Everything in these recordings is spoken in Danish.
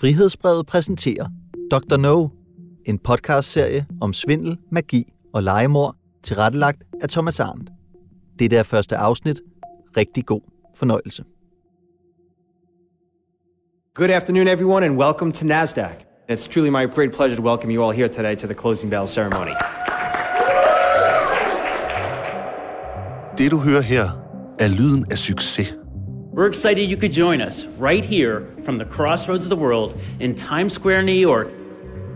Frihedsbrevet præsenterer Dr. No, en podcastserie om svindel, magi og legemord, tilrettelagt af Thomas Arndt. Det er første afsnit. Rigtig god fornøjelse. Good afternoon, everyone, and welcome to NASDAQ. It's truly my great pleasure to welcome you all here today to the closing bell ceremony. Det du hører her er lyden af succes. We're excited you could join us right here from the crossroads of the world in Times Square, New York.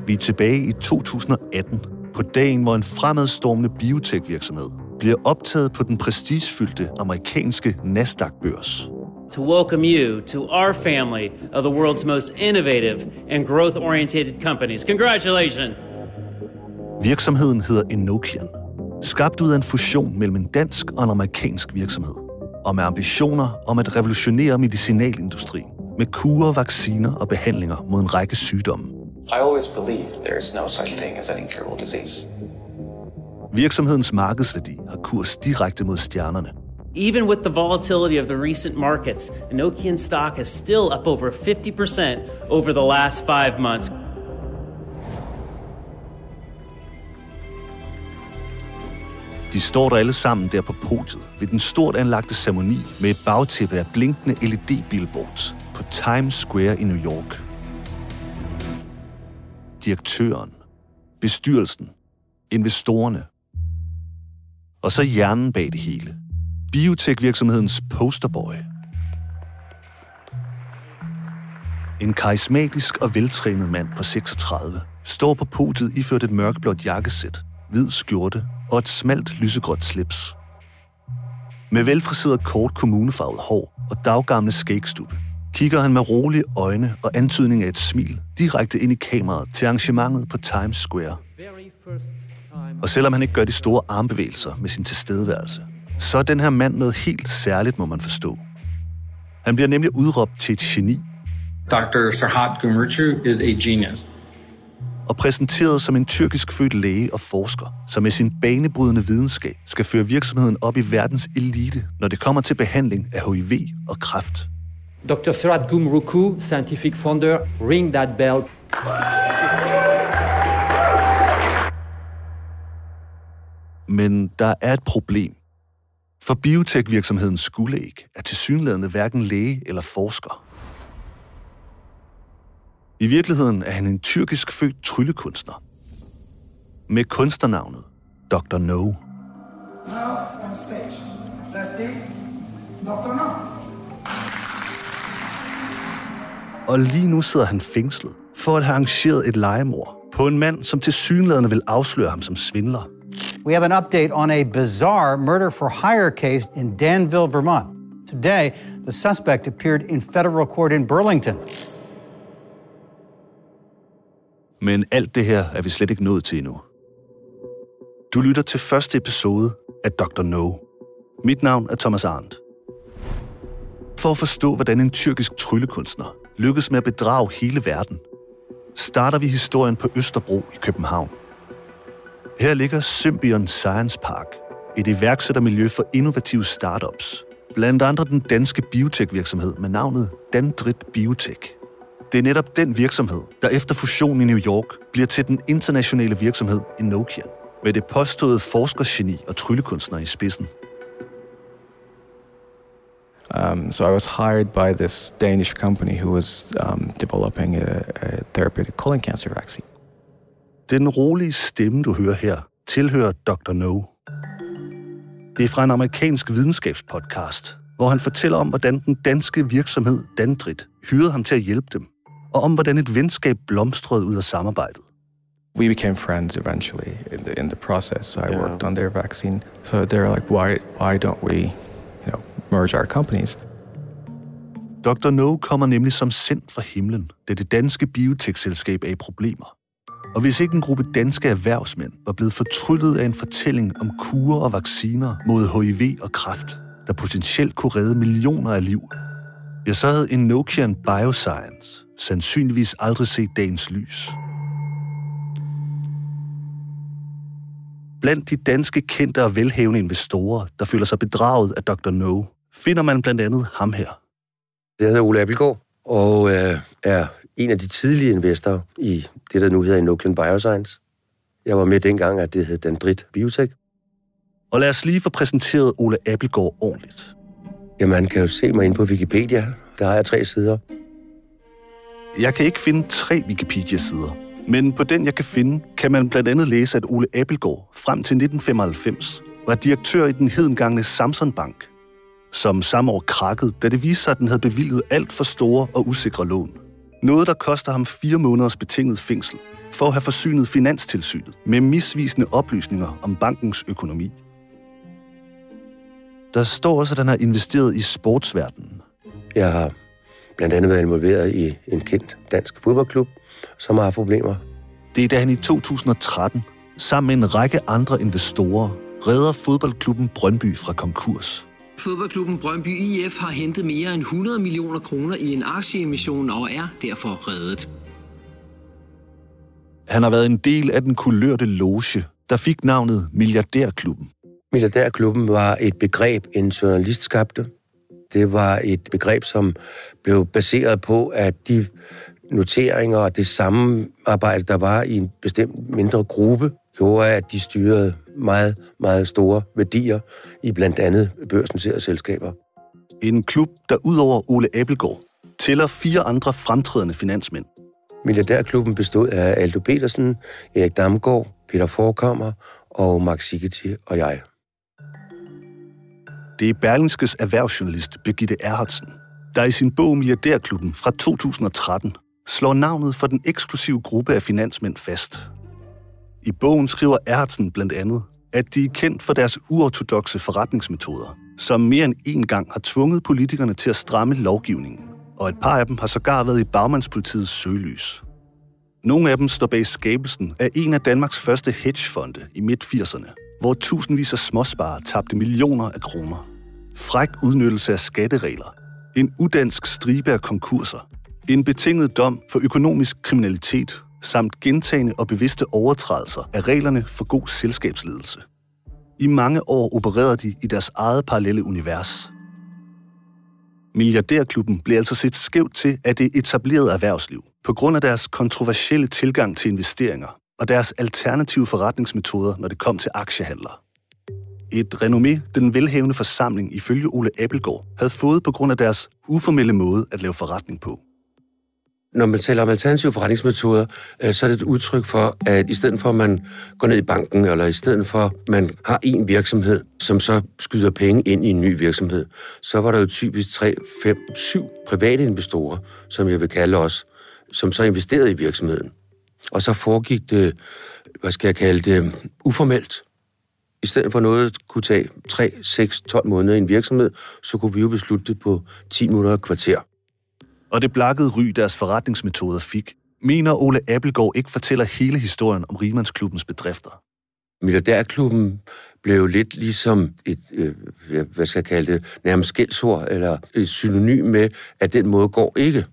Vi er tilbage i 2018, på dagen, hvor en fremadstormende biotech-virksomhed bliver optaget på den prestigefyldte amerikanske Nasdaq-børs. To welcome you to our family of the world's most innovative and growth oriented companies. Congratulations! Virksomheden hedder Enochian, skabt ud af en fusion mellem en dansk og en amerikansk virksomhed, og med ambitioner om at revolutionere medicinalindustrien med kurer, vacciner og behandlinger mod en række sygdomme. I always believed there is no such thing as an incurable disease. Virksomhedens markedsværdi har kurs direkte mod stjernerne. Even with the volatility of the recent markets, Nokian stock is still up over 50% over the last five months. De står der alle sammen der på podiet ved den stort anlagte ceremoni med et bagtæppe af blinkende LED-billboards på Times Square i New York. Direktøren, bestyrelsen, investorerne og så hjernen bag det hele. Biotech-virksomhedens posterboy. En karismatisk og veltrænet mand på 36 står på podiet iført et mørkeblåt jakkesæt, hvid skjorte og et smalt lysegråt slips. Med velfriseret kort kommunefarvet hår og daggamle skægstube, kigger han med rolige øjne og antydning af et smil direkte ind i kameraet til arrangementet på Times Square. Og selvom han ikke gør de store armbevægelser med sin tilstedeværelse, så er den her mand noget helt særligt, må man forstå. Han bliver nemlig udråbt til et geni Dr. Sarhat Gumurchu is a genius. Og præsenteret som en tyrkisk født læge og forsker, som med sin banebrydende videnskab skal føre virksomheden op i verdens elite, når det kommer til behandling af HIV og kræft. Dr. Surat Gumruku, scientific founder, ring that bell. Men der er et problem. For biotech-virksomheden Skulæg er tilsyneladende hverken læge eller forsker. I virkeligheden er han en tyrkisk født tryllekunstner. Med kunstnernavnet Dr. No. Now on stage. Let's see. Dr. No. Og lige nu sidder han fængslet for at have arrangeret et legemord på en mand, som til synlædende vil afsløre ham som svindler. We have an update on a bizarre murder for hire case in Danville, Vermont. Today, the suspect appeared in federal court in Burlington. Men alt det her er vi slet ikke nået til endnu. Du lytter til første episode af Dr. No. Mit navn er Thomas Arndt. For at forstå, hvordan en tyrkisk tryllekunstner lykkes med at bedrage hele verden, starter vi historien på Østerbro i København. Her ligger Symbion Science Park, et iværksættermiljø for innovative startups. Blandt andre den danske biotech-virksomhed med navnet Dandrit Biotech. Det er netop den virksomhed, der efter fusionen i New York bliver til den internationale virksomhed Enochian, med det påståede forskergeni og tryllekunstner i spidsen. Um, so I was hired by this Danish company who was um, developing a, a therapeutic colon cancer vaccine. Den rolige stemme, du hører her, tilhører Dr. No. Det er fra en amerikansk videnskabspodcast, hvor han fortæller om, hvordan den danske virksomhed Dandrit hyrede ham til at hjælpe dem, og om, hvordan et venskab blomstrede ud af samarbejdet. We became friends eventually in the, in the process. I Yeah. worked on their vaccine. So they're like, why, why don't we, you know, merge our companies? Dr. No kommer nemlig som sendt fra himlen, da det danske biotech-selskab er i problemer. Og hvis ikke en gruppe danske erhvervsmænd var blevet fortryllet af en fortælling om kurer og vacciner mod HIV og kræft, der potentielt kunne redde millioner af liv, ja, så havde Enochian Bioscience sandsynligvis aldrig set dagens lys. Blandt de danske kendte og velhavende investorer, der føler sig bedraget af Dr. No, finder man blandt andet ham her. Jeg hedder Ole Appelgaard og øh, er en af de tidlige investorer i det, der nu hedder Inoculum Bioscience. Jeg var med dengang, at det hed Dendrit Biotech. Og lad os lige få præsenteret Ole Appelgaard ordentligt. Jamen, man kan jo se mig ind på Wikipedia. Der har jeg tre sider. Jeg kan ikke finde tre Wikipedia-sider, men på den, jeg kan finde, kan man blandt andet læse, at Ole Abelgaard frem til 1995 var direktør i den hedengangne Samson Bank, som samme år krakkede, da det viste sig, at den havde bevilget alt for store og usikre lån. Noget, der koster ham fire måneders betinget fængsel for at have forsynet Finanstilsynet med misvisende oplysninger om bankens økonomi. Der står også, at han har investeret i sportsverdenen. Jeg har blandt andet været involveret i en kendt dansk fodboldklub, som har haft problemer. Det er da han i 2013, sammen med en række andre investorer, redder fodboldklubben Brøndby fra konkurs. Fodboldklubben Brøndby IF har hentet mere end 100 millioner kroner i en aktieemission og er derfor reddet. Han har været en del af den kulørte loge, der fik navnet Milliardærklubben. Milliardærklubben var et begreb, en journalist skabte. Det var et begreb, som blev baseret på, at de noteringer og det samme arbejde, der var i en bestemt mindre gruppe, gjorde, at de styrede meget, meget store værdier i blandt andet børsnoterede selskaber. En klub, der udover Ole Appelgaard tæller fire andre fremtrædende finansmænd. Milliardærklubben bestod af Aldo Petersen, Erik Damgaard, Peter Forkammer og Max Sigeti og jeg. Det er Berlingskes erhvervsjournalist Birgitte Erhardsen, der i sin bog Milliardærklubben fra 2013 slår navnet for den eksklusive gruppe af finansmænd fast. I bogen skriver Ertsen blandt andet, at de er kendt for deres uortodoxe forretningsmetoder, som mere end én gang har tvunget politikerne til at stramme lovgivningen, og et par af dem har sågar været i bagmandspolitiets søgelys. Nogle af dem står bag skabelsen af en af Danmarks første hedgefonde i midt-80'erne, hvor tusindvis af småsparere tabte millioner af kroner. Fræk udnyttelse af skatteregler, en udansk stribe af konkurser, en betinget dom for økonomisk kriminalitet samt gentagende og bevidste overtrædelser af reglerne for god selskabsledelse. I mange år opererede de i deres eget parallelle univers. Milliardærklubben blev altså set skævt til af det etablerede erhvervsliv på grund af deres kontroversielle tilgang til investeringer og deres alternative forretningsmetoder, når det kom til aktiehandler. Et renommé, den velhavende forsamling ifølge Ole Appelgaard havde fået på grund af deres uformelle måde at lave forretning på når man taler om alternative forretningsmetoder, øh, så er det et udtryk for, at i stedet for, at man går ned i banken, eller i stedet for, at man har en virksomhed, som så skyder penge ind i en ny virksomhed, så var der jo typisk 3, 5, 7 private investorer, som jeg vil kalde os, som så investerede i virksomheden. Og så foregik det, hvad skal jeg kalde det, uformelt. I stedet for noget kunne tage 3, 6, 12 måneder i en virksomhed, så kunne vi jo beslutte det på 10 minutter og kvarter og det blakkede ry deres forretningsmetoder fik, mener Ole Appelgaard ikke fortæller hele historien om Rimandsklubbens bedrifter. Milliardærklubben blev lidt ligesom et, øh, hvad skal jeg kalde det, nærmest skældsord, eller et synonym med, at den måde går ikke.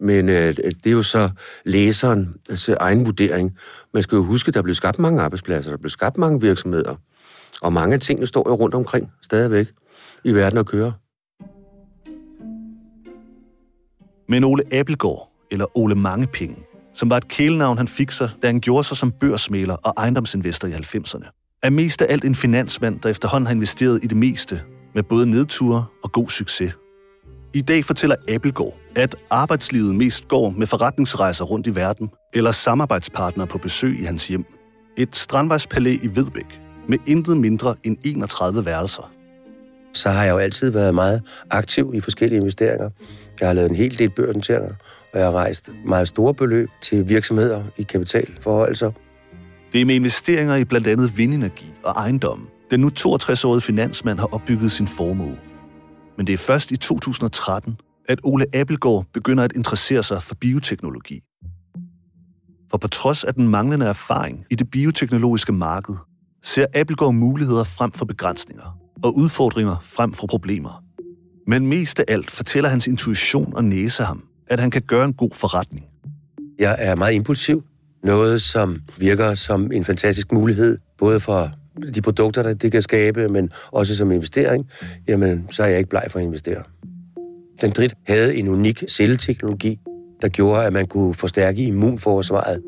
Men øh, det er jo så læseren, altså egen vurdering. Man skal jo huske, der blev skabt mange arbejdspladser, der blev skabt mange virksomheder, og mange af tingene står jo rundt omkring stadigvæk i verden og kører. Men Ole Appelgaard, eller Ole Mangepenge, som var et kælenavn, han fik sig, da han gjorde sig som børsmæler og ejendomsinvestor i 90'erne, er mest af alt en finansmand, der efterhånden har investeret i det meste, med både nedture og god succes. I dag fortæller Appelgaard, at arbejdslivet mest går med forretningsrejser rundt i verden, eller samarbejdspartnere på besøg i hans hjem. Et strandvejspalæ i Vedbæk, med intet mindre end 31 værelser. Så har jeg jo altid været meget aktiv i forskellige investeringer. Jeg har lavet en hel del børsnoteringer, og jeg har rejst meget store beløb til virksomheder i kapitalforholdelser. Det er med investeringer i blandt andet vindenergi og ejendom. Den nu 62-årige finansmand har opbygget sin formue. Men det er først i 2013, at Ole Appelgaard begynder at interessere sig for bioteknologi. For på trods af den manglende erfaring i det bioteknologiske marked, ser Appelgaard muligheder frem for begrænsninger og udfordringer frem for problemer. Men mest af alt fortæller hans intuition og næse ham, at han kan gøre en god forretning. Jeg er meget impulsiv. Noget, som virker som en fantastisk mulighed, både for de produkter, der det kan skabe, men også som investering, jamen, så er jeg ikke bleg for at investere. Den drit havde en unik celleteknologi. der gjorde, at man kunne forstærke immunforsvaret.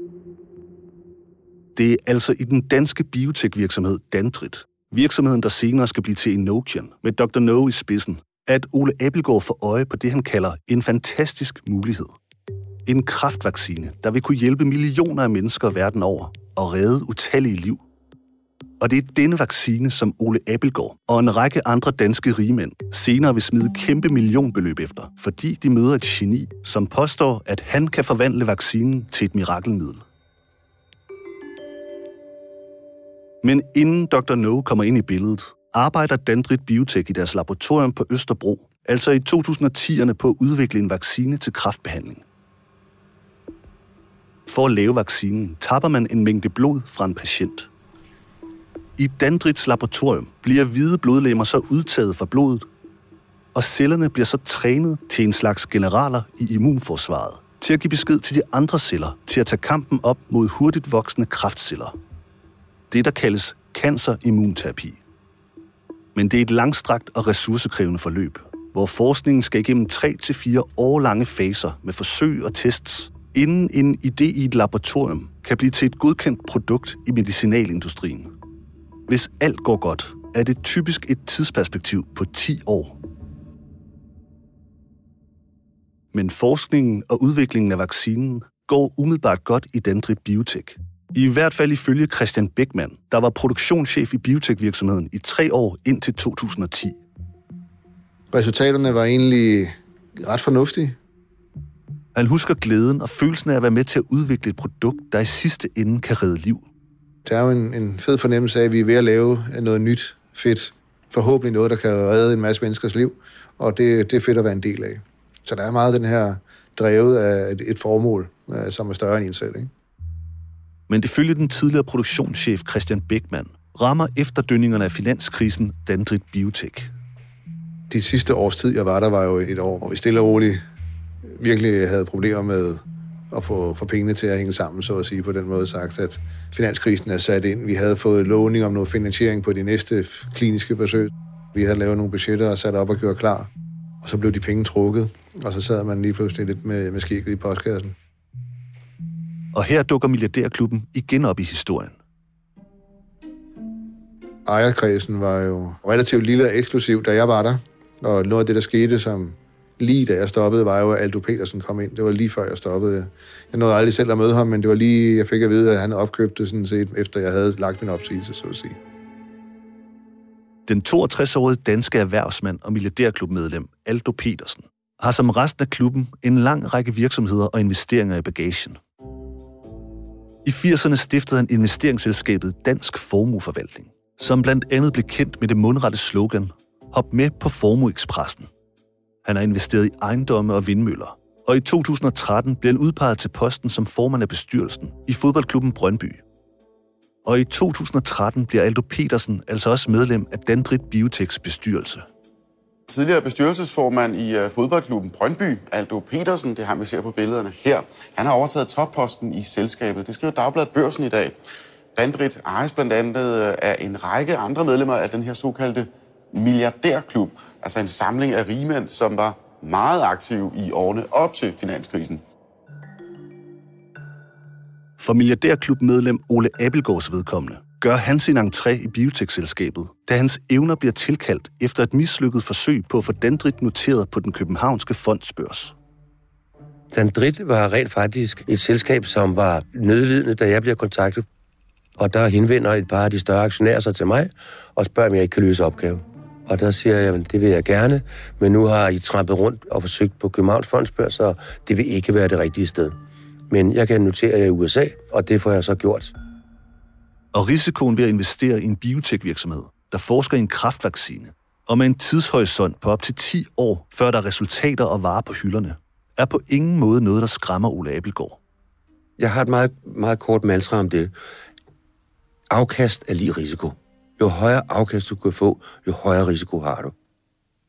Det er altså i den danske biotekvirksomhed Dandrit, virksomheden, der senere skal blive til Enochian, med Dr. No i spidsen, at Ole Abelgaard får øje på det, han kalder en fantastisk mulighed. En kraftvaccine, der vil kunne hjælpe millioner af mennesker verden over og redde utallige liv. Og det er denne vaccine, som Ole Abelgaard og en række andre danske rigmænd senere vil smide kæmpe millionbeløb efter, fordi de møder et geni, som påstår, at han kan forvandle vaccinen til et mirakelmiddel. Men inden Dr. No kommer ind i billedet, arbejder Dandrit Biotech i deres laboratorium på Østerbro, altså i 2010'erne på at udvikle en vaccine til kræftbehandling. For at lave vaccinen tapper man en mængde blod fra en patient. I Dandrits laboratorium bliver hvide blodlemmer så udtaget fra blodet, og cellerne bliver så trænet til en slags generaler i immunforsvaret, til at give besked til de andre celler til at tage kampen op mod hurtigt voksende kraftceller. Det, der kaldes cancerimmunterapi. Men det er et langstrakt og ressourcekrævende forløb, hvor forskningen skal igennem 3-4 år lange faser med forsøg og tests, inden en idé i et laboratorium kan blive til et godkendt produkt i medicinalindustrien. Hvis alt går godt, er det typisk et tidsperspektiv på 10 år. Men forskningen og udviklingen af vaccinen går umiddelbart godt i Dendrit Biotech. I hvert fald ifølge Christian Beckmann, der var produktionschef i biotekvirksomheden i tre år indtil 2010. Resultaterne var egentlig ret fornuftige. Han husker glæden og følelsen af at være med til at udvikle et produkt, der i sidste ende kan redde liv. Der er jo en, en fed fornemmelse af, at vi er ved at lave noget nyt, fedt. Forhåbentlig noget, der kan redde en masse menneskers liv, og det, det er fedt at være en del af. Så der er meget den her drevet af et, et formål, øh, som er større end en selv. Ikke? Men det følger den tidligere produktionschef Christian Beckmann, rammer efterdønningerne af finanskrisen Dandrit Biotech. De sidste års tid, jeg var der, var jo et år, hvor vi stille og roligt virkelig havde problemer med at få, få pengene til at hænge sammen, så at sige, på den måde sagt, at finanskrisen er sat ind. Vi havde fået låning om noget finansiering på de næste kliniske forsøg. Vi havde lavet nogle budgetter og sat op og gjort klar. Og så blev de penge trukket, og så sad man lige pludselig lidt med, med skikket i postkassen. Og her dukker milliardærklubben igen op i historien. Ejerkredsen var jo relativt lille og eksklusiv, da jeg var der. Og noget af det, der skete, som lige da jeg stoppede, var jo, at Aldo Petersen kom ind. Det var lige før jeg stoppede. Jeg nåede aldrig selv at møde ham, men det var lige, jeg fik at vide, at han opkøbte sådan set, efter jeg havde lagt min opsigelse, så at sige. Den 62-årige danske erhvervsmand og milliardærklubmedlem Aldo Petersen har som resten af klubben en lang række virksomheder og investeringer i bagagen. I 80'erne stiftede han investeringsselskabet Dansk Formueforvaltning, som blandt andet blev kendt med det mundrette slogan Hop med på Formueekspressen. Han har investeret i ejendomme og vindmøller, og i 2013 blev han udpeget til posten som formand af bestyrelsen i fodboldklubben Brøndby. Og i 2013 bliver Aldo Petersen altså også medlem af Dandrit Biotechs bestyrelse. Tidligere bestyrelsesformand i øh, fodboldklubben Brøndby, Aldo Petersen, det har vi ser på billederne her. Han har overtaget topposten i selskabet. Det skriver Dagbladet Børsen i dag. Dandrit ejes blandt andet af øh, en række andre medlemmer af den her såkaldte milliardærklub, altså en samling af rigmænd, som var meget aktive i årene op til finanskrisen. For milliardærklubmedlem Ole Abelgaards vedkommende gør han sin entré i biotekselskabet, da hans evner bliver tilkaldt efter et mislykket forsøg på at få Dendrit noteret på den københavnske fondsbørs. Dendrit var rent faktisk et selskab, som var nødlidende, da jeg bliver kontaktet. Og der henvender et par af de større aktionærer sig til mig og spørger, om jeg ikke kan løse opgaven. Og der siger jeg, at det vil jeg gerne, men nu har I trampet rundt og forsøgt på Københavns Fondsbørs, så det vil ikke være det rigtige sted. Men jeg kan notere jer i USA, og det får jeg så gjort. Og risikoen ved at investere i en biotekvirksomhed, der forsker i en kraftvaccine, og med en tidshorisont på op til 10 år, før der er resultater og varer på hylderne, er på ingen måde noget, der skræmmer Ole Abelgaard. Jeg har et meget, meget kort mantra om det. Afkast er lige risiko. Jo højere afkast du kan få, jo højere risiko har du.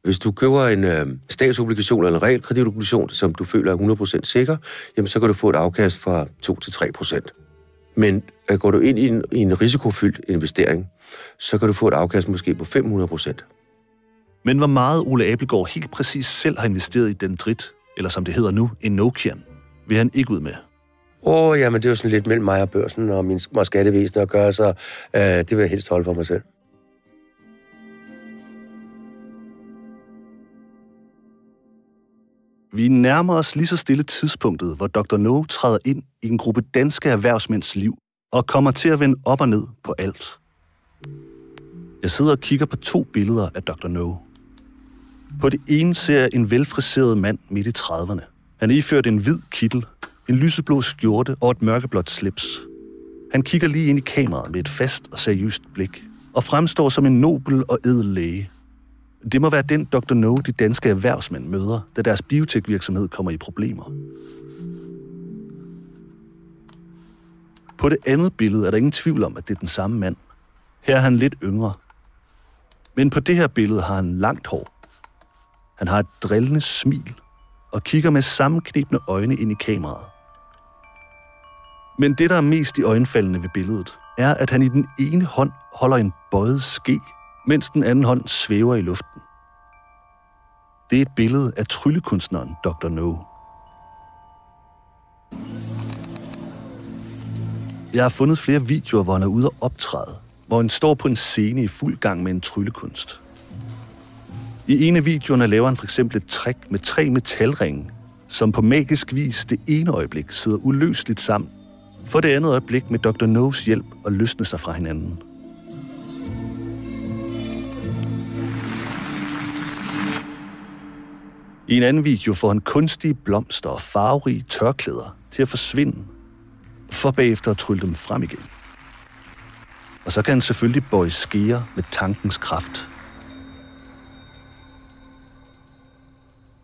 Hvis du køber en øh, statsobligation eller en realkreditobligation, som du føler er 100% sikker, jamen så kan du få et afkast fra 2-3%. Men øh, går du ind i en, i en risikofyldt investering, så kan du få et afkast måske på 500%. Men hvor meget Ole Abelgaard helt præcis selv har investeret i den drit, eller som det hedder nu, en Nokian, vil han ikke ud med. Åh, oh, jamen det er jo sådan lidt mellem mig og børsen og min og skattevæsen at gøre, så øh, det vil jeg helst holde for mig selv. Vi nærmer os lige så stille tidspunktet, hvor Dr. No træder ind i en gruppe danske erhvervsmænds liv og kommer til at vende op og ned på alt. Jeg sidder og kigger på to billeder af Dr. No. På det ene ser jeg en velfriseret mand midt i 30'erne. Han er iført en hvid kittel, en lyseblå skjorte og et mørkeblåt slips. Han kigger lige ind i kameraet med et fast og seriøst blik, og fremstår som en nobel og edel læge. Det må være den Dr. No, de danske erhvervsmænd møder, da deres biotekvirksomhed kommer i problemer. På det andet billede er der ingen tvivl om, at det er den samme mand. Her er han lidt yngre. Men på det her billede har han langt hår. Han har et drillende smil og kigger med sammenknebne øjne ind i kameraet. Men det, der er mest i øjenfaldende ved billedet, er, at han i den ene hånd holder en bøjet ske, mens den anden hånd svæver i luften. Det er et billede af tryllekunstneren Dr. No. Jeg har fundet flere videoer, hvor han er ude og optræde, hvor han står på en scene i fuld gang med en tryllekunst. I en af videoerne laver han for eksempel et trick med tre metalringe, som på magisk vis det ene øjeblik sidder uløseligt sammen, for det andet øjeblik med Dr. No's hjælp og løsne sig fra hinanden. I en anden video får han kunstige blomster og farverige tørklæder til at forsvinde, for bagefter at trylle dem frem igen. Og så kan han selvfølgelig bøje skeer med tankens kraft.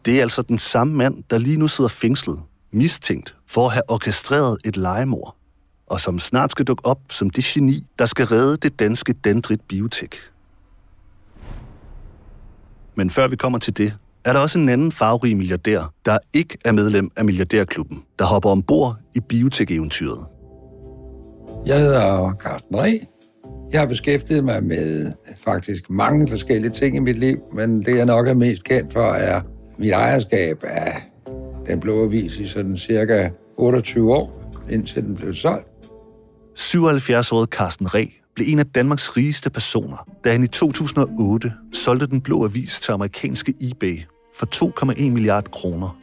Det er altså den samme mand, der lige nu sidder fængslet, mistænkt for at have orkestreret et legemord, og som snart skal dukke op som det geni, der skal redde det danske Dendrit Biotek. Men før vi kommer til det, er der også en anden farverig milliardær, der ikke er medlem af Milliardærklubben, der hopper ombord i biotek-eventyret. Jeg hedder Carsten Reh. Jeg har beskæftiget mig med faktisk mange forskellige ting i mit liv, men det jeg nok er mest kendt for er mit ejerskab af Den Blå Avis i sådan cirka 28 år, indtil den blev solgt. 77-årige Carsten Reh blev en af Danmarks rigeste personer, da han i 2008 solgte Den Blå Avis til amerikanske eBay for 2,1 milliarder kroner.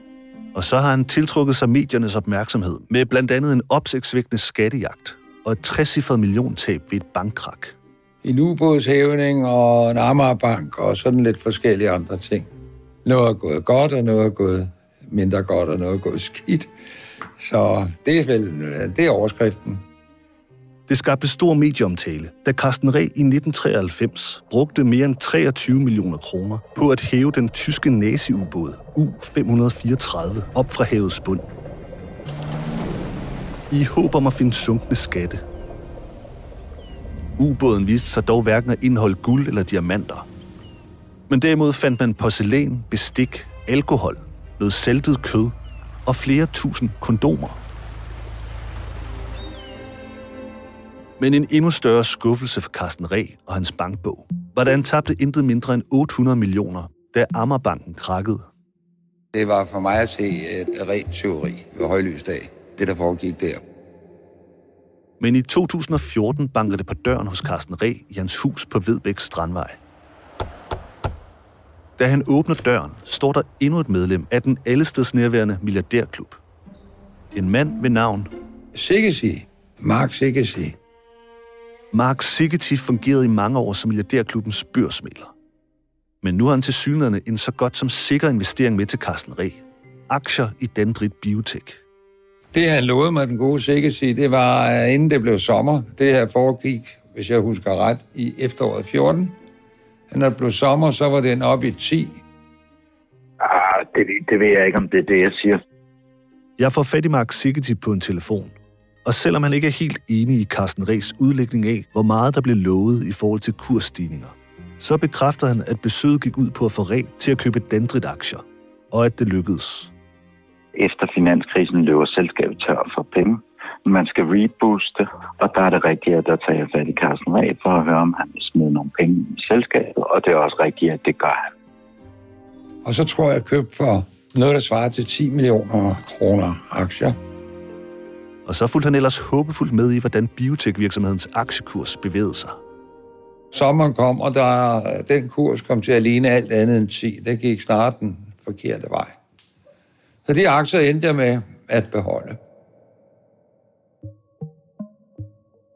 Og så har han tiltrukket sig mediernes opmærksomhed med blandt andet en opsigtsvækkende skattejagt og et 60 milliontab ved et bankkrak. En ubådshævning og en Amagerbank og sådan lidt forskellige andre ting. Noget er gået godt, og noget er gået mindre godt, og noget er gået skidt. Så det er vel det er overskriften. Det skabte stor medieomtale, da Carsten Reh i 1993 brugte mere end 23 millioner kroner på at hæve den tyske nazi-ubåd U-534 op fra havets bund. I håb om at finde sunkne skatte. Ubåden viste sig dog hverken at indeholde guld eller diamanter. Men derimod fandt man porcelæn, bestik, alkohol, noget saltet kød og flere tusind kondomer. Men en endnu større skuffelse for Carsten Reh og hans bankbog var, da han tabte intet mindre end 800 millioner, da Ammerbanken krakkede. Det var for mig at se et rent teori ved højlysdag, det der foregik der. Men i 2014 banker det på døren hos Carsten Reh i hans hus på Vedbæk Strandvej. Da han åbner døren, står der endnu et medlem af den allesteds nærværende milliardærklub. En mand ved navn... Sigesi. Mark Sigesi. Mark Sigeti fungerede i mange år som milliardærklubbens børsmæler. Men nu har han til synligheden en så godt som sikker investering med til Carsten Reh. Aktier i Dendrit Biotech. Det han lovede mig, den gode Sigeti, det var, inden det blev sommer. Det her foregik, hvis jeg husker ret, i efteråret 14. Når det blev sommer, så var den oppe i 10. Ah, det, det ved jeg ikke, om det er det, jeg siger. Jeg får fat i Mark Sigeti på en telefon. Og selvom han ikke er helt enig i Carsten Rehs udlægning af, hvor meget der blev lovet i forhold til kursstigninger, så bekræfter han, at besøget gik ud på at få Reh til at købe Dendrit-aktier, og at det lykkedes. Efter finanskrisen løber selskabet tør for penge. Man skal rebooste, og der er det rigtigt, at der tager jeg fat i Carsten Reh for at høre, om han vil smide nogle penge i selskabet, og det er også rigtigt, at det gør han. Og så tror jeg, at jeg købte for Noget, der svarer til 10 millioner kroner aktier. Og så fulgte han ellers håbefuldt med i, hvordan biotekvirksomhedens aktiekurs bevægede sig. Sommeren kom, og der, den kurs kom til at ligne alt andet end 10. Det gik snart den forkerte vej. Så de aktier endte jeg med at beholde.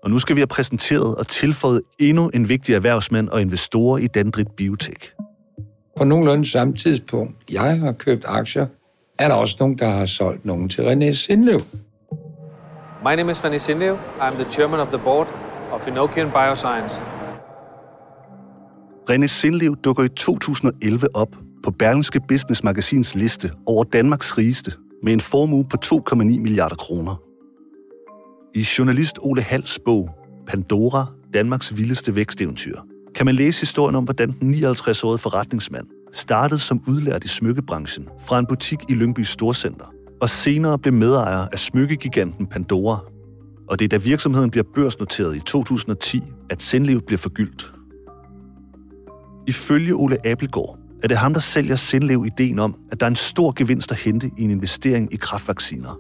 Og nu skal vi have præsenteret og tilføjet endnu en vigtig erhvervsmand og investor i Dandrit Biotech. På nogenlunde samme tidspunkt, jeg har købt aktier, er der også nogen, der har solgt nogen til René Sindlev. My name is René Sindev. I'm the chairman of the board of Inokian Bioscience. René Sindlev dukker i 2011 op på Berlingske Business Magazins liste over Danmarks rigeste med en formue på 2,9 milliarder kroner. I journalist Ole Hals bog Pandora, Danmarks vildeste væksteventyr, kan man læse historien om, hvordan den 59-årige forretningsmand startede som udlært i smykkebranchen fra en butik i Lyngby Storcenter, og senere blev medejer af smykkegiganten Pandora. Og det er da virksomheden bliver børsnoteret i 2010, at Sindlev bliver forgyldt. Ifølge Ole Abelgaard er det ham, der sælger Sindlev ideen om, at der er en stor gevinst at hente i en investering i kraftvacciner.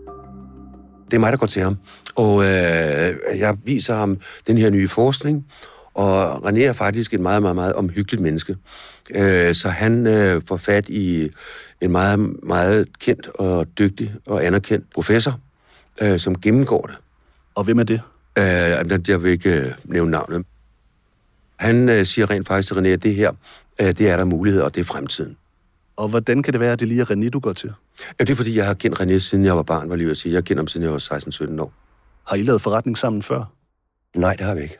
Det er mig, der går til ham. Og øh, jeg viser ham den her nye forskning, og René er faktisk et meget, meget, meget omhyggeligt menneske. Øh, så han øh, får fat i en meget, meget kendt og dygtig og anerkendt professor, øh, som gennemgår det. Og hvem er det? Øh, jeg vil ikke øh, nævne navnet. Han øh, siger rent faktisk til René, at det her, øh, det er der muligheder, og det er fremtiden. Og hvordan kan det være, at det lige er René, du går til? Ja, det er fordi, jeg har kendt René, siden jeg var barn, var lige at sige. Jeg kender ham, siden jeg var 16-17 år. Har I lavet forretning sammen før? Nej, det har vi ikke.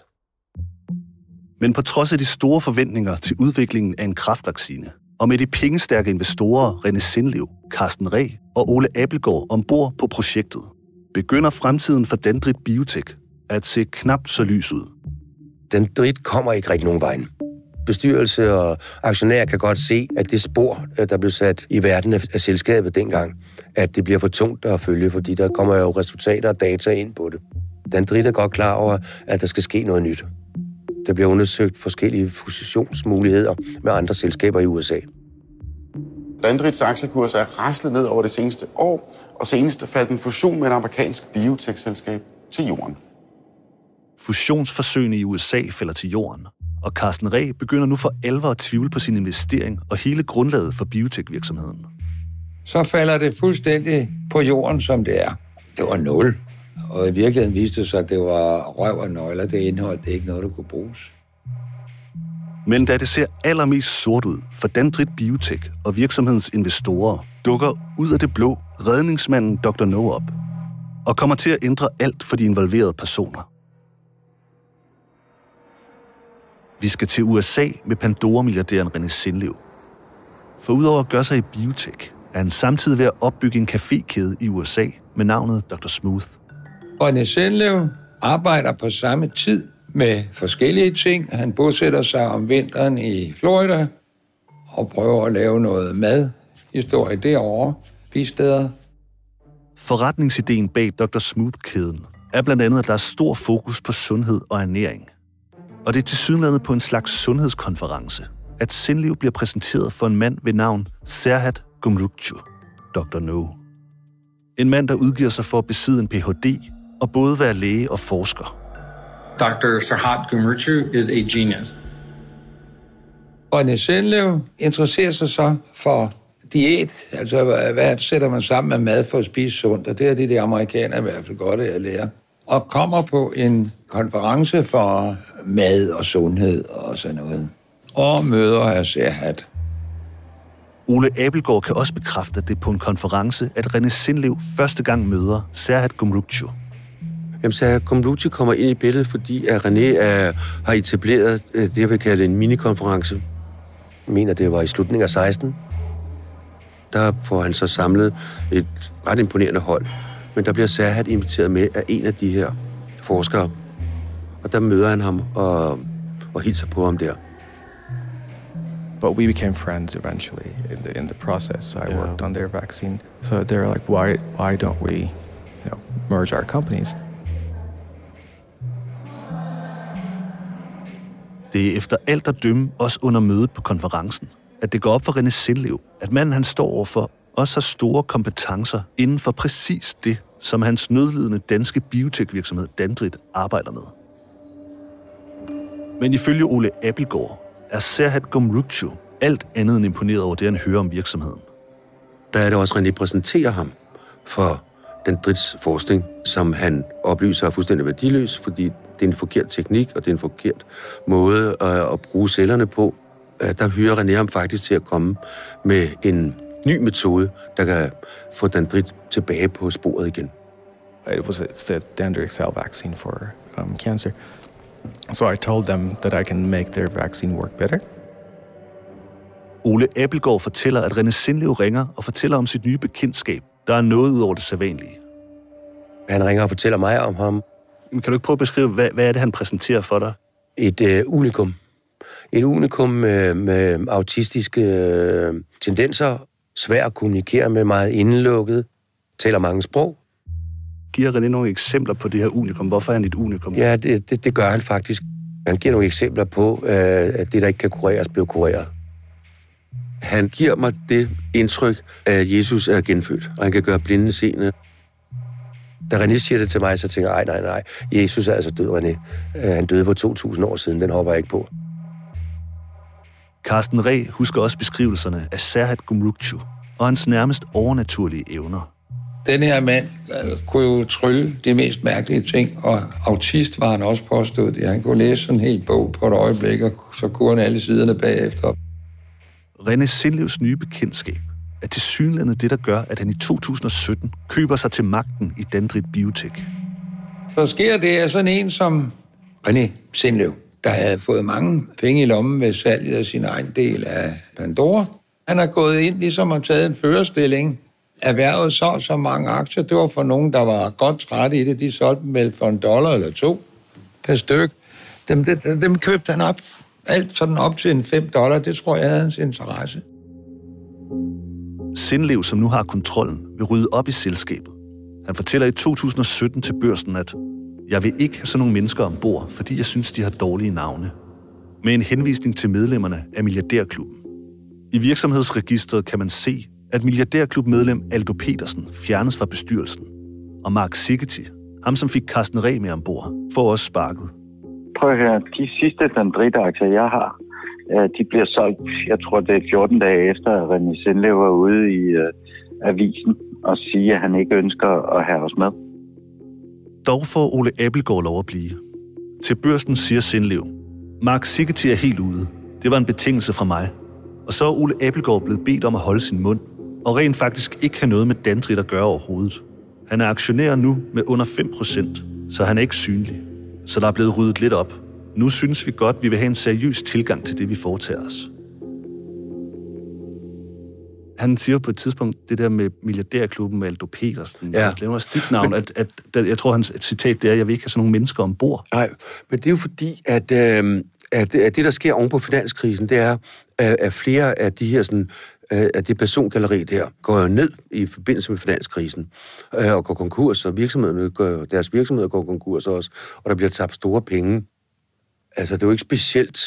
Men på trods af de store forventninger til udviklingen af en kraftvaccine, og med de pengestærke investorer René Sindlev, Carsten Reh og Ole Abelgaard ombord på projektet, begynder fremtiden for Dendrit Biotech at se knap så lys ud. Dendrit kommer ikke rigtig nogen vej. Bestyrelse og aktionærer kan godt se, at det spor, øh, der blev sat i verden af selskabet dengang, at det bliver for tungt at følge, fordi der kommer jo resultater og data ind på det. Dendrit er godt klar over, at der skal ske noget nyt. Der bliver undersøgt forskellige fusionsmuligheder med andre selskaber i USA. Dandrits aktiekurs er raslet ned over det seneste år, og senest faldt en fusion med et amerikansk biotech-selskab til jorden. Fusionsforsøgene i USA falder til jorden, og Carsten Reh begynder nu for alvor at tvivle på sin investering og hele grundlaget for biotech-virksomheden. Så falder det fuldstændig på jorden, som det er. Det var nul. Og i virkeligheden viste det sig, at det var røv og nøgler. Det indhold, det er ikke noget, der kunne bruges. Men da det ser allermest sort ud for Dandrit Biotech og virksomhedens investorer, dukker ud af det blå redningsmanden Dr. No op og kommer til at ændre alt for de involverede personer. Vi skal til USA med Pandora-milliardæren René Sindlev. For udover at gøre sig i biotech, er han samtidig ved at opbygge en cafékæde i USA med navnet Dr. Smooth. René Sendlev arbejder på samme tid med forskellige ting. Han bosætter sig om vinteren i Florida og prøver at lave noget mad madhistorie derovre, bisteder. Forretningsideen bag Dr. Smooth-kæden er blandt andet, at der er stor fokus på sundhed og ernæring. Og det er tilsyneladende på en slags sundhedskonference, at Sindliv bliver præsenteret for en mand ved navn Serhat Gumrukchu, Dr. No. En mand, der udgiver sig for at besidde en Ph.D og både være læge og forsker. Dr. Sarhat Gumrchu is a genius. René Sindlev interesserer sig så for diæt, altså hvad sætter man sammen med mad for at spise sundt, og det er det, de amerikanere i hvert fald godt at lære. Og kommer på en konference for mad og sundhed og sådan noget. Og møder af Serhat. Ole Abelgaard kan også bekræfte, det på en konference, at René Sindlev første gang møder Serhat Gumrukchu. Jamen, Serhat Gumrukchu kommer ind i billedet, fordi at René er, har etableret øh, det, jeg vil kalde en minikonference. Jeg mener, det var i slutningen af 16. Der får han så samlet et ret imponerende hold. Men der bliver Serhat inviteret med af en af de her forskere. Og der møder han ham og, og hilser på ham der. But we became friends eventually in the in the process. I Yeah. worked on their vaccine, so they're like, why why don't we, you know, merge our companies? Det er efter alt at dømme også under mødet på konferencen, at det går op for René Sindlev, at manden han står overfor også har store kompetencer inden for præcis det, som hans nødlidende danske biotekvirksomhed Dandrit arbejder med. Men ifølge Ole Appelgaard er Serhat Gumrukchu alt andet end imponeret over det, han hører om virksomheden. Der er det også, at René præsenterer ham for den dritsforskning, som han oplyser er fuldstændig værdiløs, fordi det er en forkert teknik, og det er en forkert måde at, at bruge cellerne på. Øh, der hyrer René ham faktisk til at komme med en ny metode, der kan få dendrit tilbage på sporet igen. It was a, a Dendritic cell vaccine for um, cancer. So I told them that I can make their vaccine work better. Ole Appelgaard fortæller, at René Sindlev ringer og fortæller om sit nye bekendtskab. Der er noget ud over det sædvanlige. Han ringer og fortæller mig om ham. Men kan du ikke prøve at beskrive, hvad, hvad er det, han præsenterer for dig? Et øh, unikum. Et unikum med, med autistiske øh, tendenser, svær at kommunikere med, meget indelukket, taler mange sprog. Giver René nogle eksempler på det her unikum? Hvorfor er han et unikum? Ja, det, det, det gør han faktisk. Han giver nogle eksempler på, øh, at det, der ikke kan kureres, bliver kureret. Han giver mig det indtryk, at Jesus er genfødt, og han kan gøre blinde seende. Da René siger det til mig, så tænker jeg, nej, nej, nej, Jesus er altså død, René. Øh, han døde for 2.000 år siden, den hopper jeg ikke på. Carsten Reh husker også beskrivelserne af Serhat Gumrukchu og hans nærmest overnaturlige evner. Den her mand øh, kunne jo trylle de mest mærkelige ting, og autist var han også påstået. Ja, han kunne læse sådan en hel bog på et øjeblik, og så kunne han alle siderne bagefter. René Sindlevs nye bekendtskab er til synlandet det, der gør, at han i 2017 køber sig til magten i Dendrit Biotech. Så sker det, at sådan en som René Sindlev, der havde fået mange penge i lommen ved salget af sin egen del af Pandora, han har gået ind ligesom og taget en førerstilling, erhvervet så så mange aktier. Det var for nogen, der var godt trætte i det. De solgte dem vel for en dollar eller to per styk. Dem, dem, dem købte han op. Alt sådan op til en 5 dollar, det tror jeg er hans interesse. Sindlev, som nu har kontrollen, vil rydde op i selskabet. Han fortæller i 2017 til børsen, at jeg vil ikke have sådan nogle mennesker ombord, fordi jeg synes, de har dårlige navne. Med en henvisning til medlemmerne af Milliardærklubben. I virksomhedsregistret kan man se, at milliardærklubmedlem Aldo Petersen fjernes fra bestyrelsen. Og Mark Sigeti, ham som fik Carsten Reh med ombord, får også sparket. Prøv at høre, de sidste dendritaktier, jeg har, øh, de bliver solgt, jeg tror det er 14 dage efter, at René Sindlev var ude i øh, avisen og sige, at han ikke ønsker at have os med. Dog får Ole Abelgaard lov at blive. Til børsten siger Sindlev, Mark Sigeti er helt ude. Det var en betingelse fra mig. Og så er Ole Abelgaard blevet bedt om at holde sin mund, og rent faktisk ikke have noget med Dandrit at gøre overhovedet. Han er aktionær nu med under 5%, så han er ikke synlig. Så der er blevet ryddet lidt op. Nu synes vi godt, vi vil have en seriøs tilgang til det, vi foretager os. Han siger på et tidspunkt det der med milliardærklubben med Aldo Petersen. Ja. Han laver dit navn, at, at, at, jeg tror, hans citat det er, jeg vil ikke have sådan nogle mennesker ombord. Nej, men det er jo fordi, at, øh, at, at det, der sker oven på finanskrisen, det er, at, at flere af de her sådan, Øh, at det persongalleri der går jo ned i forbindelse med finanskrisen øh, og går konkurs, og virksomhederne går, deres virksomheder går konkurs også, og der bliver tabt store penge. Altså, det er jo ikke specielt,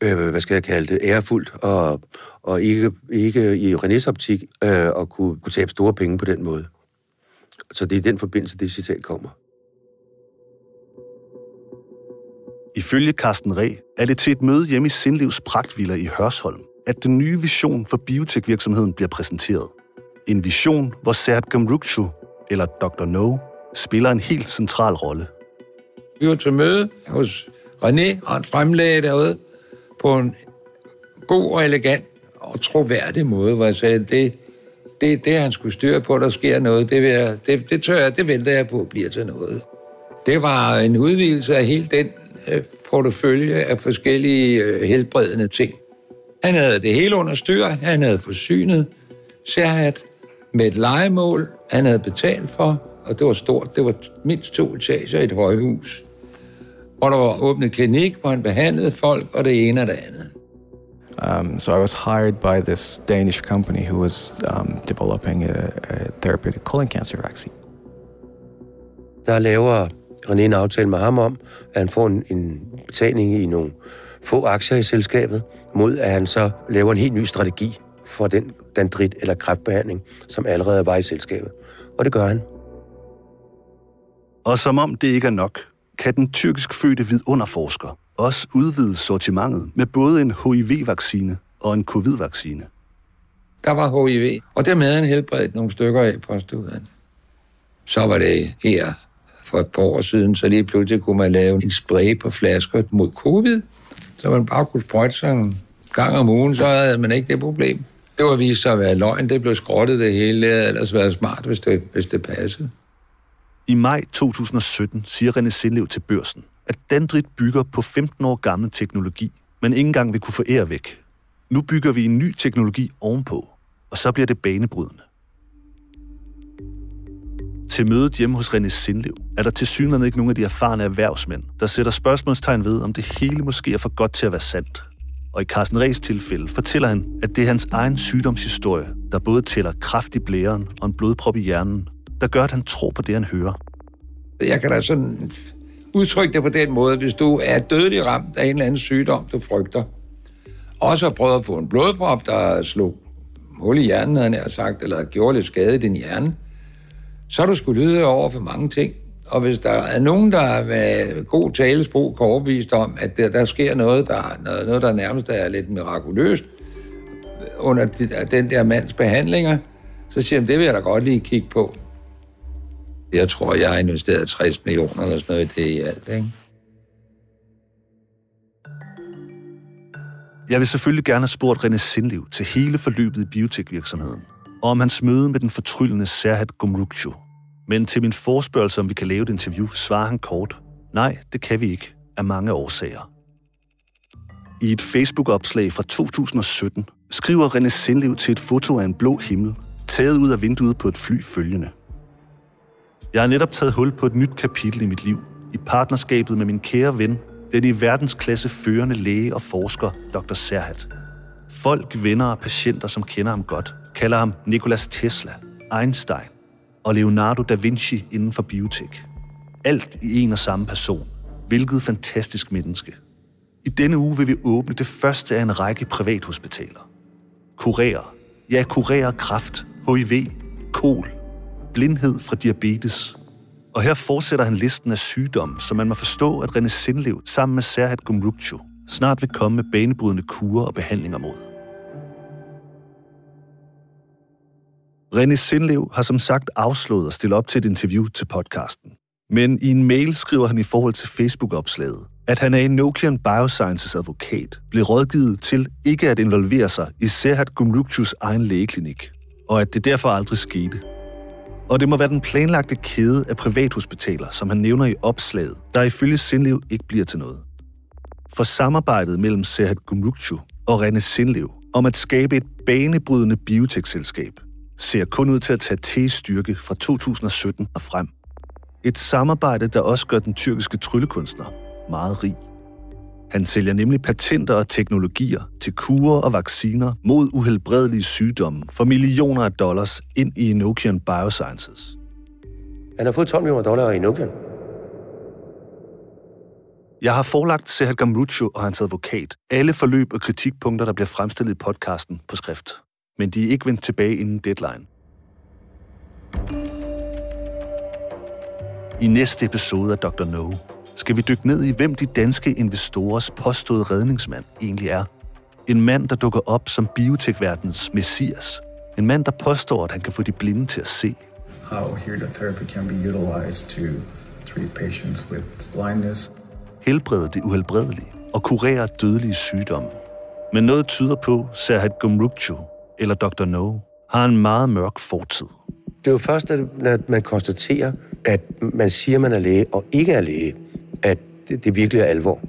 øh, hvad skal jeg kalde det, ærefuldt, og, og ikke, ikke i Renés optik øh, at kunne, kunne tabe store penge på den måde. Så det er i den forbindelse, det citat kommer. Ifølge Carsten Reh er det til et møde hjemme i Sindlivs Pragtvilla i Hørsholm, at den nye vision for biotekvirksomheden bliver præsenteret. En vision, hvor Serhat Gumrukchu, eller Dr. No, spiller en helt central rolle. Vi var til møde hos René, og han fremlagde derude på en god og elegant og troværdig måde, hvor jeg sagde, det, det det, han skulle styre på, der sker noget. Det, vil jeg, det, det tør jeg, det venter jeg på, bliver til noget. Det var en udvidelse af hele den øh, portefølje af forskellige øh, helbredende ting. Han havde det hele under styr. Han havde forsynet Serhat med et legemål, han havde betalt for, og det var stort. Det var mindst to etager i et højhus, hvor der var åbnet klinik, hvor han behandlede folk, og det ene og det andet. Um, so I was hired by this Danish company who was um, developing a, a therapeutic colon cancer vaccine. Der laver René en aftale med ham om, at han får en, en betaling i nogle få aktier i selskabet, mod at han så laver en helt ny strategi for den dendrit eller kræftbehandling, som allerede var i selskabet. Og det gør han. Og som om det ikke er nok, kan den tyrkisk fødte vidunderforsker også udvide sortimentet med både en HIV-vaccine og en covid-vaccine. Der var HIV, og dem havde han helbredt nogle stykker af, påstod han. Så var det her for et par år siden, så lige pludselig kunne man lave en spray på flasker mod covid, så man bare kunne sprøjte sig en gang om ugen, så havde man ikke det problem. Det var vist sig at være løgn, det blev skrottet det hele, det havde ellers været smart, hvis det, hvis det passede. I maj 2017 siger René Sindlev til børsen, at Dandrit bygger på 15 år gammel teknologi, men ikke engang vil kunne få ære væk. Nu bygger vi en ny teknologi ovenpå, og så bliver det banebrydende. Til mødet hjemme hos René Sindlev er der til ikke nogen af de erfarne erhvervsmænd, der sætter spørgsmålstegn ved, om det hele måske er for godt til at være sandt. Og i Carsten Ræs tilfælde fortæller han, at det er hans egen sygdomshistorie, der både tæller kraft i blæren og en blodprop i hjernen, der gør, at han tror på det, han hører. Jeg kan da sådan udtrykke det på den måde, hvis du er dødelig ramt af en eller anden sygdom, du frygter, og så prøver at få en blodprop, der slog hul i hjernen, havde han sagt, eller gjorde lidt skade i din hjerne, så er du skulle lyde over for mange ting. Og hvis der er nogen, der med god talesprog kan overbevise om, at der, der sker noget der, noget, noget, der nærmest er lidt mirakuløst under den der mands behandlinger, så siger han, det vil jeg da godt lige kigge på. Jeg tror, jeg har investeret 60 millioner eller sådan noget i det i alt, ikke? Jeg vil selvfølgelig gerne have spurgt René Sindliv til hele forløbet i biotekvirksomheden, og om hans møde med den fortryllende Serhat Gumrukchu. Men til min forspørgsel, om vi kan lave et interview, svarer han kort. Nej, det kan vi ikke, af mange årsager. I et Facebook-opslag fra 2017 skriver René Sindliv til et foto af en blå himmel, taget ud af vinduet på et fly følgende. Jeg har netop taget hul på et nyt kapitel i mit liv, i partnerskabet med min kære ven, den i verdensklasse førende læge og forsker, Dr. Serhat. Folk, venner og patienter, som kender ham godt, kalder ham Nikolas Tesla, Einstein og Leonardo da Vinci inden for biotek. Alt i en og samme person. Hvilket fantastisk menneske. I denne uge vil vi åbne det første af en række privathospitaler. Kurere. Ja, kurere kræft, HIV, kol, blindhed fra diabetes. Og her fortsætter han listen af sygdomme, som man må forstå, at René Sindlev sammen med Serhat Gumrukchu snart vil komme med banebrydende kurer og behandlinger mod. René Sindlev har som sagt afslået at stille op til et interview til podcasten. Men i en mail skriver han i forhold til Facebook-opslaget, at han er en Nokian Biosciences advokat, blev rådgivet til ikke at involvere sig i Serhat Gumrukchus egen lægeklinik, og at det derfor aldrig skete. Og det må være den planlagte kæde af privathospitaler, som han nævner i opslaget, der ifølge Sindlev ikke bliver til noget. For samarbejdet mellem Serhat Gumrukchu og René Sindlev om at skabe et banebrydende biotekselskab ser kun ud til at tage til styrke fra 2017 og frem. Et samarbejde, der også gør den tyrkiske tryllekunstner meget rig. Han sælger nemlig patenter og teknologier til kurer og vacciner mod uhelbredelige sygdomme for millioner af dollars ind i Nokian Biosciences. Han har fået 12 millioner dollar i Nokian. Jeg har forlagt Serhat Gamrucho og hans advokat alle forløb og kritikpunkter, der bliver fremstillet i podcasten på skrift. Men de er ikke vendt tilbage inden deadline. I næste episode af Dr. No skal vi dykke ned i, hvem de danske investorers påståede redningsmand egentlig er. En mand, der dukker op som biotekverdens messias. En mand, der påstår, at han kan få de blinde til at se. How heliotherapy can be utilized to treat patients with blindness. Helbrede det uhelbredelige og kurere dødelige sygdomme. Men noget tyder på, Serhat Gumrukchu, eller Dr. No, har en meget mørk fortid. Det er jo først, når man konstaterer, at man siger, at man er læge og ikke er læge, at det, det virkelig er alvor.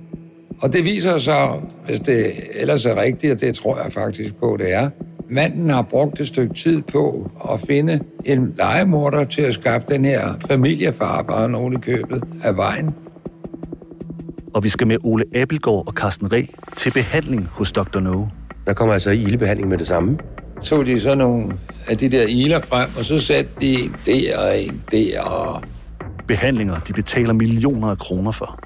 Og det viser sig, hvis det ellers er rigtigt, og det tror jeg faktisk på, det er, manden har brugt et stykke tid på at finde en legemorder til at skaffe den her familiefar, bare nogen i købet, af vejen. Og vi skal med Ole Abelgaard og Carsten Reh til behandling hos Dr. No. Der kommer altså ildebehandling med det samme. Så de så nogle af de der iler frem, og så satte de en der og en der. Og... Behandlinger, de betaler millioner af kroner for.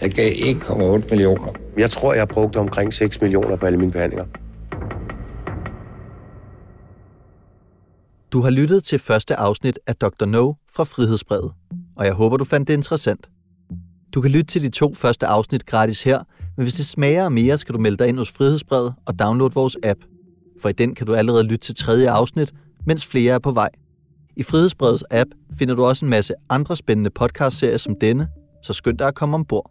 Jeg gav 1,8 millioner. Jeg tror, jeg har brugt omkring 6 millioner på alle mine behandlinger. Du har lyttet til første afsnit af Dr. No fra Frihedsbrevet, og jeg håber, du fandt det interessant. Du kan lytte til de to første afsnit gratis her, men hvis det smager mere, skal du melde dig ind hos Frihedsbrevet og downloade vores app. For i den kan du allerede lytte til tredje afsnit, mens flere er på vej. I Frihedsbrevets app finder du også en masse andre spændende podcastserier som denne, så skynd dig at komme ombord.